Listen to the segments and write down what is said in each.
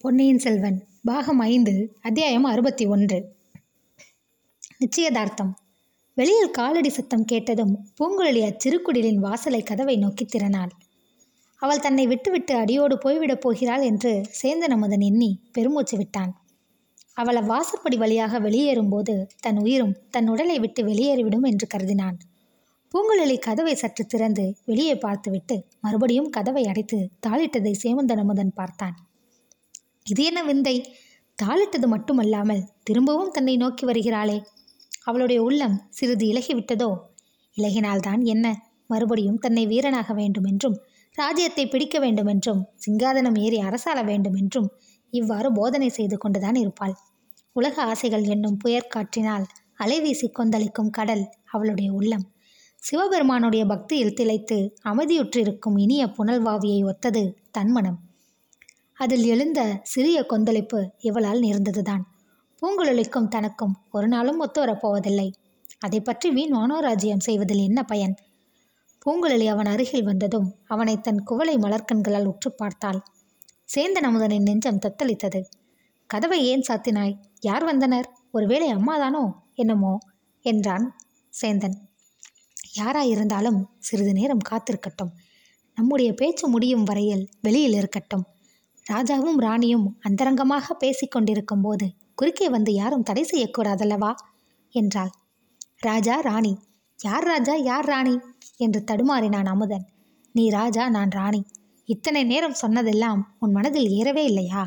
பொன்னியின் செல்வன் பாகம் ஐந்து அத்தியாயம் அறுபத்தி ஒன்று. நிச்சயதார்த்தம். வெளியில் காலடி சத்தம் கேட்டதும் பூங்குழலி அச்சிறுகுடிலின் வாசலை கதவை நோக்கி திறனாள். அவள் தன்னை விட்டுவிட்டு அடியோடு போய்விடப் போகிறாள் என்று சேந்தன் அமுதன் எண்ணி பெருமூச்சு விட்டான். அவள் அவ்வாசற்படி வழியாக வெளியேறும்போது தன் உயிரும் தன் உடலை விட்டு வெளியேறிவிடும் என்று கருதினான். பூங்குழலி கதவை சற்று திறந்து வெளியே பார்த்துவிட்டு மறுபடியும் கதவை அடைத்து தாளிட்டதை சேமந்தன் அமுதன் பார்த்தான். இது என்ன விந்தை? தாளிட்டது மட்டுமல்லாமல் திரும்பவும் தன்னை நோக்கி வருகிறாளே. அவளுடைய உள்ளம் சிறிது இலகிவிட்டதோ? இலகினால்தான் என்ன? மறுபடியும் தன்னை வீரனாக வேண்டும் என்றும் ராஜ்யத்தை பிடிக்க வேண்டும் என்றும் சிங்காதனம் ஏறி அரசாள வேண்டும் என்றும் இவ்வாறு போதனை செய்து கொண்டுதான் இருப்பாள். உலக ஆசைகள் என்னும் புயற்காற்றினால் அலைவீசி கொந்தளிக்கும் கடல் அவளுடைய உள்ளம். சிவபெருமானுடைய பக்தியில் திளைத்து அமைதியுற்றிருக்கும் இனிய புனல்வாவியை ஒத்தது தன்மனம். அதில் எழுந்த சிறிய கொந்தளிப்பு இவளால் நேர்ந்ததுதான். பூங்குழலிக்கும் தனக்கும் ஒரு நாளும் ஒத்து வரப்போவதில்லை அதை பற்றி வீண் மனோராஜ்யம் செய்வதில் என்ன பயன்? பூங்குழலி அவன் அருகில் வந்ததும் அவனை தன் குவளை மலர்கண்களால் உற்று பார்த்தாள். சேந்தன் அமுதனின் நெஞ்சம் தத்தளித்தது. கதவை ஏன் சாத்தினாய்? யார் வந்தனர்? ஒருவேளை அம்மாதானோ? என்னமோ? என்றான் சேந்தன். யாராயிருந்தாலும் சிறிது நேரம் காத்திருக்கட்டும். நம்முடைய பேச்சு முடியும் வரையில் வெளியில் இருக்கட்டும். ராஜாவும் ராணியும் அந்தரங்கமாக பேசிக்கொண்டிருக்கும் போது குறுக்கே வந்து யாரும் தடை செய்யக்கூடாதல்லவா? என்றாள். ராஜா ராணி. யார் ராஜா யார் ராணி? என்று தடுமாறினான் அமுதன். நீ ராஜா நான் ராணி. இத்தனை நேரம் சொன்னதெல்லாம் உன் மனதில் ஏறவே இல்லையா?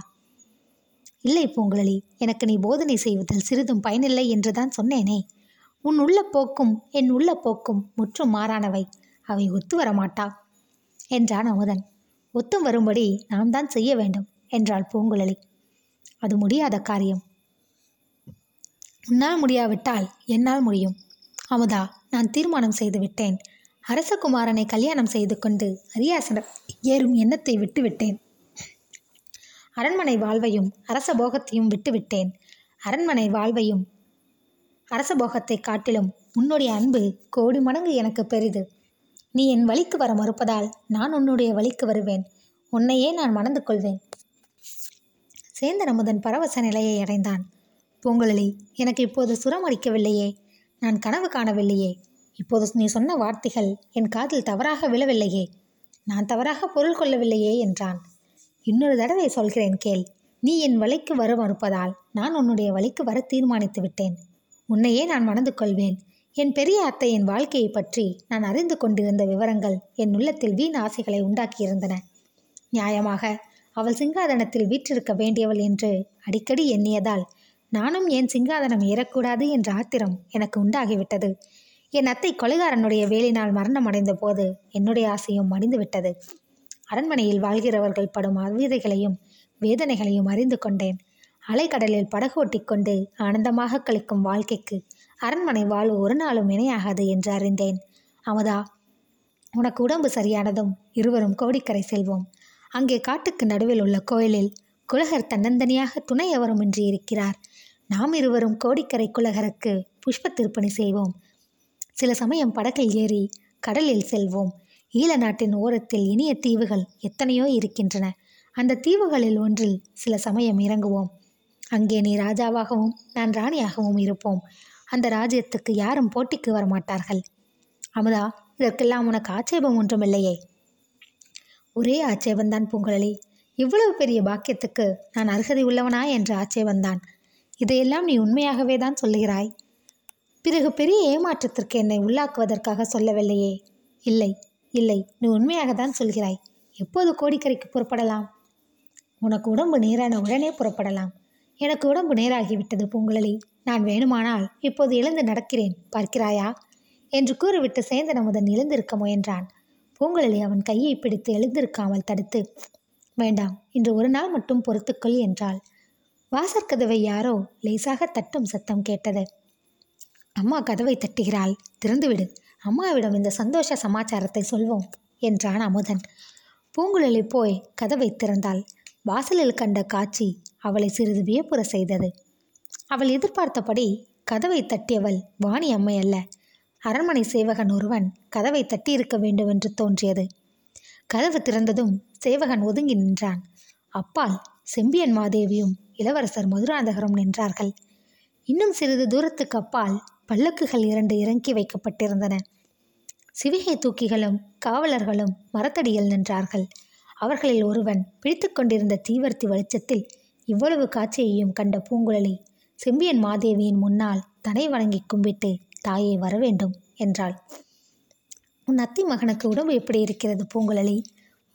இல்லை பூங்குழலி எனக்கு நீ போதனை செய்வதில் சிறிதும் பயனில்லை என்றுதான் சொன்னேனே. உன் உள்ள போக்கும் என் உள்ள போக்கும் முற்றும் மாறானவை. அவை ஒத்து வர மாட்டா என்றான் அமுதன். ஒத்தும் வரும்படி நாம் தான் செய்ய வேண்டும் என்றாள் பூங்குழலி. அது முடியாத காரியம். உன்னால் முடியாவிட்டால் என்னால் முடியும். அமுதா நான் தீர்மானம் செய்து விட்டேன். அரசகுமாரனை கல்யாணம் செய்து கொண்டு அரியாசனம் ஏறும் எண்ணத்தை விட்டுவிட்டேன் அரண்மனை வாழ்வையும் அரச போகத்தையும் விட்டுவிட்டேன் அரண்மனை வாழ்வையும் அரச போகத்தை காட்டிலும் உன்னுடைய அன்பு கோடி மடங்கு எனக்கு பெரிது. நீ என் வழிக்கு வர மறுப்பதால் நான் உன்னுடைய வழிக்கு வருவேன். உன்னையே நான் மணந்து கொள்வேன் சேந்தன் அமுதன் பரவச நிலையை அடைந்தான். பூங்குழலி எனக்கு இப்போது சுரம் அடிக்கவில்லையே நான் கனவு காணவில்லையே. இப்போது நீ சொன்ன வார்த்தைகள் என் காதில் தவறாக விழவில்லையே. நான் தவறாக பொருள் கொள்ளவில்லையே என்றான். இன்னொரு தடவை சொல்கிறேன் கேள். நீ என் வழிக்கு வர மறுப்பதால் நான் உன்னுடைய வழிக்கு வர தீர்மானித்து விட்டேன் உன்னையே நான் மணந்து கொள்வேன் என் பெரிய அத்தையின் வாழ்க்கையை பற்றி நான் அறிந்து கொண்டிருந்த விவரங்கள் என் உள்ளத்தில் வீண் ஆசைகளை உண்டாக்கியிருந்தன. நியாயமாக அவள் சிங்காதனத்தில் வீற்றிருக்க வேண்டியவள் என்று அடிக்கடி எண்ணியதால் நானும் என் சிங்காதனம் ஏறக்கூடாது என்ற ஆத்திரம் எனக்கு உண்டாகிவிட்டது. என் அத்தை கொலைகாரனுடைய வேலினால் மரணம் அடைந்த போது என்னுடைய ஆசையும் மடிந்துவிட்டது. அரண்மனையில் வாழ்கிறவர்கள் படும் அவிதைகளையும் வேதனைகளையும் அறிந்து கொண்டேன். அலைக்கடலில் படகு ஓட்டிக்கொண்டு ஆனந்தமாக கழிக்கும் வாழ்க்கைக்கு அரண்மனை வாழ்வு ஒரு நாளும் இணையாகாது என்று அறிந்தேன். அமுதா உனக்கு உடம்பு சரியானதும் இருவரும் கோடிக்கரை செல்வோம். அங்கே காட்டுக்கு நடுவில் உள்ள கோயிலில் குலகர் தன்னந்தனியாக துணை எவருமின்றி இருக்கிறார். நாம் இருவரும் கோடிக்கரை குலகருக்கு புஷ்ப திருப்பணி செய்வோம். சில சமயம் படகில் ஏறி கடலில் செல்வோம். ஈழ நாட்டின் ஓரத்தில் இனிய தீவுகள் எத்தனையோ இருக்கின்றன. அந்த தீவுகளில் ஒன்றில் சில சமயம் இறங்குவோம். அங்கே நீ ராஜாவாகவும் நான் ராணியாகவும் இருப்போம். அந்த ராஜ்யத்துக்கு யாரும் போட்டிக்கு வரமாட்டார்கள். அமுதா இதற்கெல்லாம் உனக்கு ஆட்சேபம் ஒன்றுமில்லையே. ஒரே ஆட்சேபந்தான் பூங்குழலி. இவ்வளவு பெரிய பாக்கியத்துக்கு நான் அருகதை உள்ளவனா என்ற ஆட்சேபந்தான் இதையெல்லாம் நீ உண்மையாகவே தான் சொல்லுகிறாய். பிறகு பெரிய ஏமாற்றத்திற்கு என்னை உள்ளாக்குவதற்காக சொல்லவில்லையே. இல்லை இல்லை நீ உண்மையாக தான் சொல்கிறாய். எப்போது கோடிக்கரைக்கு புறப்படலாம்? உனக்கு உடம்பு நேரான உடனே புறப்படலாம். எனக்கு உடம்பு நேராகிவிட்டது பூங்குழலி. நான் வேணுமானால் இப்போது எழுந்து நடக்கிறேன் பார்க்கிறாயா? என்று கூறிவிட்டு சேந்தன் அமுதன் எழுந்திருக்க முயன்றான். பூங்குழலி அவன் கையை பிடித்து எழுந்திருக்காமல் தடுத்து வேண்டாம் இன்று ஒரு நாள் மட்டும் பொறுத்துக்கொள் என்றாள். வாசற்கதவை யாரோ லேசாக தட்டும் சத்தம் கேட்டது. அம்மா கதவை தட்டுகிறாள் திறந்துவிடு. அம்மாவிடம் இந்த சந்தோஷ சமாச்சாரத்தை சொல்வோம் என்றான் அமுதன். பூங்குழலி போய் கதவை திறந்தாள். வாசலில் கண்ட காட்சி அவளை சிறிது வியப்புற செய்தது. அவள் எதிர்பார்த்தபடி கதவை தட்டியவள் வாணி அம்மை அல்ல. அரண்மனை சேவகன் ஒருவன் கதவை தட்டியிருக்க வேண்டுமென்று தோன்றியது. கதவு திறந்ததும் சேவகன் ஒதுங்கி நின்றான். அப்பால் செம்பியன் மாதேவியும் இளவரசர் மதுராந்தகரும் நின்றார்கள். இன்னும் சிறிது தூரத்துக்கு அப்பால் பல்லக்குகள் இரண்டு இறங்கி வைக்கப்பட்டிருந்தன. சிவிகை தூக்கிகளும் காவலர்களும் மரத்தடியில் நின்றார்கள். அவர்களில் ஒருவன் பிடித்து கொண்டிருந்த தீவர்த்தி வெளிச்சத்தில் இவ்வளவு காட்சியையும் கண்ட பூங்குழலி செம்பியன் மாதேவியின் முன்னால் தனை வணங்கி கும்பிட்டு தாயை வரவேண்டும் என்றாள். உன் அத்தி மகனுக்கு உடம்பு எப்படி இருக்கிறது பூங்குழலி?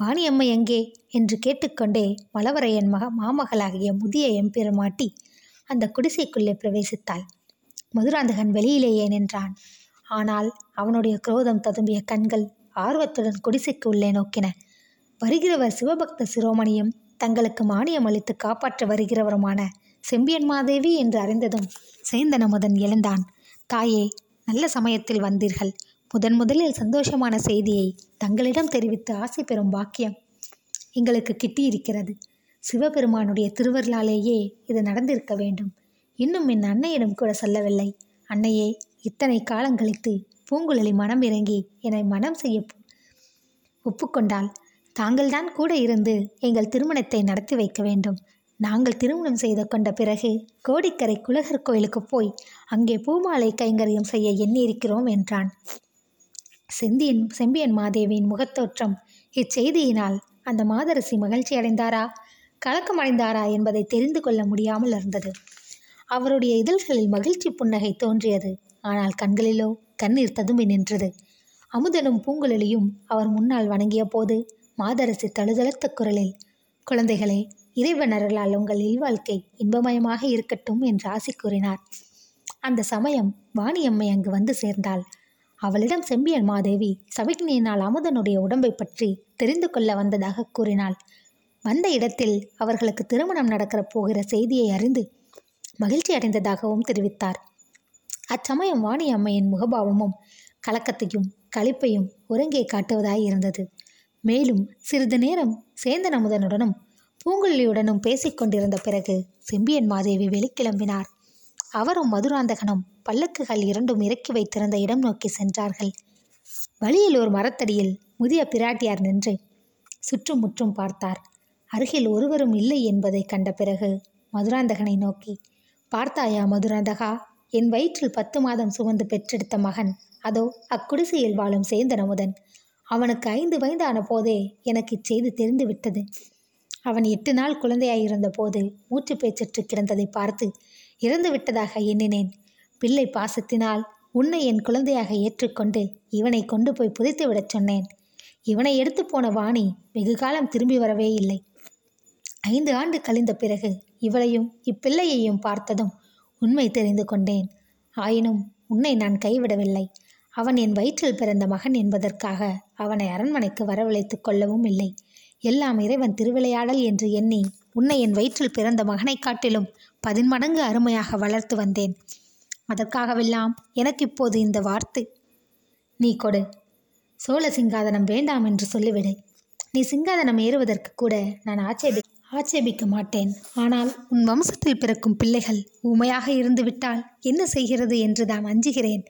வாணியம்மை எங்கே? என்று கேட்டுக்கொண்டே மலவரையன் மக மாமகளாகிய முதிய எம்பெருமாட்டி அந்த குடிசைக்குள்ளே பிரவேசித்தாள். மதுராந்தகன் வெளியிலேயே நின்றான். ஆனால் அவனுடைய குரோதம் ததும்பிய கண்கள் ஆர்வத்துடன் குடிசைக்கு உள்ளே நோக்கின. வருகிறவர் சிவபக்த சிரோமணியும் தங்களுக்கு மானியம் அளித்து காப்பாற்ற வருகிறவருமான செம்பியன் மாதேவி என்று அறிந்ததும் சேந்தனமுதன் எழுந்தான். தாயே நல்ல சமயத்தில் வந்தீர்கள். முதன் முதலில் சந்தோஷமான செய்தியை தங்களிடம் தெரிவித்து ஆசை பெறும் பாக்கியம் எங்களுக்கு கிட்டியிருக்கிறது. சிவபெருமானுடைய திருவருளாலேயே இது நடந்திருக்க வேண்டும். இன்னும் என் அன்னையிடம் கூட சொல்லவில்லை. அன்னையே இத்தனை காலங்கழித்து பூங்குழலி மனம் இறங்கி என்னை மனம் செய்ய ஒப்புக்கொண்டால் தாங்கள்தான் கூட இருந்து எங்கள் திருமணத்தை நடத்தி வைக்க வேண்டும். நாங்கள் திருமணம் செய்து கொண்ட பிறகு கோடிக்கரை குலகர் கோயிலுக்கு போய் அங்கே பூமாலை கைங்கரியம் செய்ய எண்ணியிருக்கிறோம் என்றான். செந்தியன் செம்பியன் மாதேவியின் முகத்தோற்றம் இச்செய்தியினால் அந்த மாதரசி மகிழ்ச்சி அடைந்தாரா? கலக்கம் அடைந்தாரா என்பதை தெரிந்து கொள்ள முடியாமல் இருந்தது. அவருடைய இதழ்களில் மகிழ்ச்சி புன்னகை தோன்றியது. ஆனால் கண்களிலோ கண்ணீர் ததும்பி நின்றது. அமுதனும் பூங்குழலியும் அவர் முன்னால் வணங்கிய போது மாதரசி தழுதழுத்த குரலில் குழந்தைகளே இறைவனர்களால் உங்கள் இல்வாழ்க்கை இன்பமயமாக இருக்கட்டும் என்று ஆசி கூறினார். அந்த சமயம் வாணியம்மை அங்கு வந்து சேர்ந்தாள். அவளிடம் செம்பியன் மாதேவி சமிக்ஞையினால் அமுதனுடைய உடம்பை பற்றி தெரிந்து கொள்ள வந்ததாக கூறினாள். வந்த இடத்தில் அவர்களுக்கு திருமணம் நடக்கிற போகிற செய்தியை அறிந்து மகிழ்ச்சி அடைந்ததாகவும் தெரிவித்தார். அச்சமயம் வாணி அம்மையின் முகபாவமும் கலக்கத்தையும் களிப்பையும் ஒருங்கே காட்டுவதாய் இருந்தது. மேலும் சிறிது நேரம் சேந்தன் அமுதனுடனும் பூங்குழலியுடனும் பேசிக்கொண்டிருந்த பிறகு செம்பியன் மாதேவி வெளிக்கிளம்பினார். அவரும் மதுராந்தகனும் பல்லக்குகள் இரண்டும் இறக்கி வைத்திருந்த இடம் நோக்கி சென்றார்கள். வழியில் ஒரு மரத்தடியில் முதிய பிராட்டியார் நின்று சுற்றும் முற்றும் பார்த்தார். அருகில் ஒருவரும் இல்லை என்பதை கண்ட பிறகு மதுராந்தகனை நோக்கி பார்த்தாயா மதுராந்தகா என் வயிற்றில் பத்து மாதம் சுமந்து பெற்றெடுத்த மகன் அதோ அக்குடிசையில் வாழும் சேந்தனமுதன். அவனுக்கு ஐந்து வயதான போதே எனக்கு இச்செய்தி தெரிந்து விட்டது. அவன் எட்டு நாள் குழந்தையாயிருந்த போது மூச்சு பேச்சற்று கிடந்ததை பார்த்து இறந்து விட்டதாக எண்ணினேன். பிள்ளை பாசத்தினால் உன்னை என் குழந்தையாக ஏற்றுக்கொண்டு இவனை கொண்டு போய் புதைத்து விடச் சொன்னேன். இவனை எடுத்து போன வாணி வெகு காலம் திரும்பி வரவே இல்லை. ஐந்து ஆண்டு கழிந்த பிறகு இவளையும் இப்பிள்ளையையும் பார்த்ததும் உண்மை தெரிந்து கொண்டேன். ஆயினும் உன்னை நான் கைவிடவில்லை. அவன் என் வயிற்றில் பிறந்த மகன் என்பதற்காக அவனை அரண்மனைக்கு வரவழைத்துக் கொள்ளவும் இல்லை. எல்லாம் இறைவன் திருவிளையாடல் என்று எண்ணி உன்னை என் வயிற்றில் பிறந்த மகனைக் காட்டிலும் பதின்மடங்கு அருமையாக வளர்த்து வந்தேன். அதற்காகவெல்லாம் எனக்கு இப்போது இந்த வார்த்தை. நீ கொடு. சோழ சிங்காதனம் வேண்டாம் என்று சொல்லிவிடு. நீ சிங்காதனம் ஏறுவதற்கு கூட நான் ஆட்சேபி ஆட்சேபிக்க மாட்டேன். ஆனால் உன் வம்சத்தில் பிறக்கும் பிள்ளைகள் ஊமையாக இருந்துவிட்டால் என்ன செய்கிறது என்று தான் அஞ்சுகிறேன்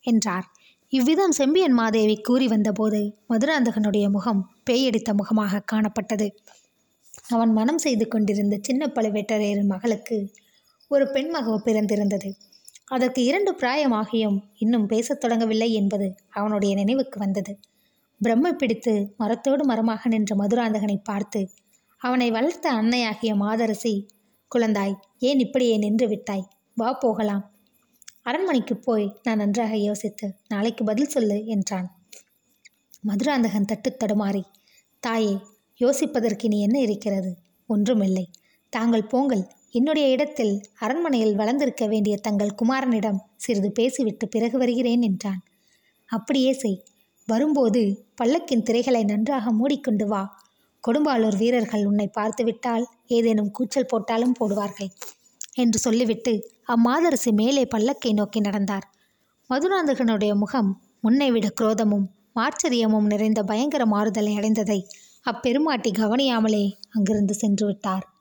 என்றார். இவ்விதம் செம்பியன் மாதேவி கூறி வந்தபோது மதுராந்தகனுடைய முகம் பேயடித்த முகமாக காணப்பட்டது. அவன் மனம் செய்து கொண்டிருந்த சின்ன பழுவேட்டரையரின் மகளுக்கு ஒரு பெண் மகவு பிறந்திருந்தது. அதற்கு இரண்டு பிராயமாகியும் இன்னும் பேசத் தொடங்கவில்லை என்பது அவனுடைய நினைவுக்கு வந்தது. பிரம்மை பிடித்து மரத்தோடு மரமாக நின்ற மதுராந்தகனை பார்த்து அவனை வளர்த்த அன்னையாகிய மாதரசி குழந்தாய் ஏன் இப்படியே நின்று விட்டாய்? வா போகலாம். அரண்மனைக்கு போய் நான் நன்றாக யோசித்து நாளைக்கு பதில் சொல்லு என்றான். மதுராந்தகன் தட்டு தடுமாறி தாயே யோசிப்பதற்கு இனி என்ன இருக்கிறது? ஒன்றுமில்லை. தாங்கள் போங்கள். என்னுடைய இடத்தில் அரண்மனையில் வளர்ந்திருக்க வேண்டிய தங்கள் குமாரனிடம் சிறிது பேசிவிட்டு பிறகு வருகிறேன் என்றான். அப்படியே செய். வரும்போது பல்லக்கின் திரைகளை நன்றாக மூடிக்கொண்டு வா. கொடும்பாளூர் வீரர்கள் உன்னை பார்த்துவிட்டால் ஏதேனும் கூச்சல் போட்டாலும் போடுவார்கள். என்று சொல்லிவிட்டு அம்மாதரசி மேலே பல்லக்கை நோக்கி நடந்தார். மதுராந்தகனுடைய முகம் முன்னை விட குரோதமும் ஆச்சரியமும் நிறைந்த பயங்கர மாறுதலை அடைந்ததை அப்பெருமாட்டி கவனியாமலே அங்கிருந்து சென்று விட்டார்.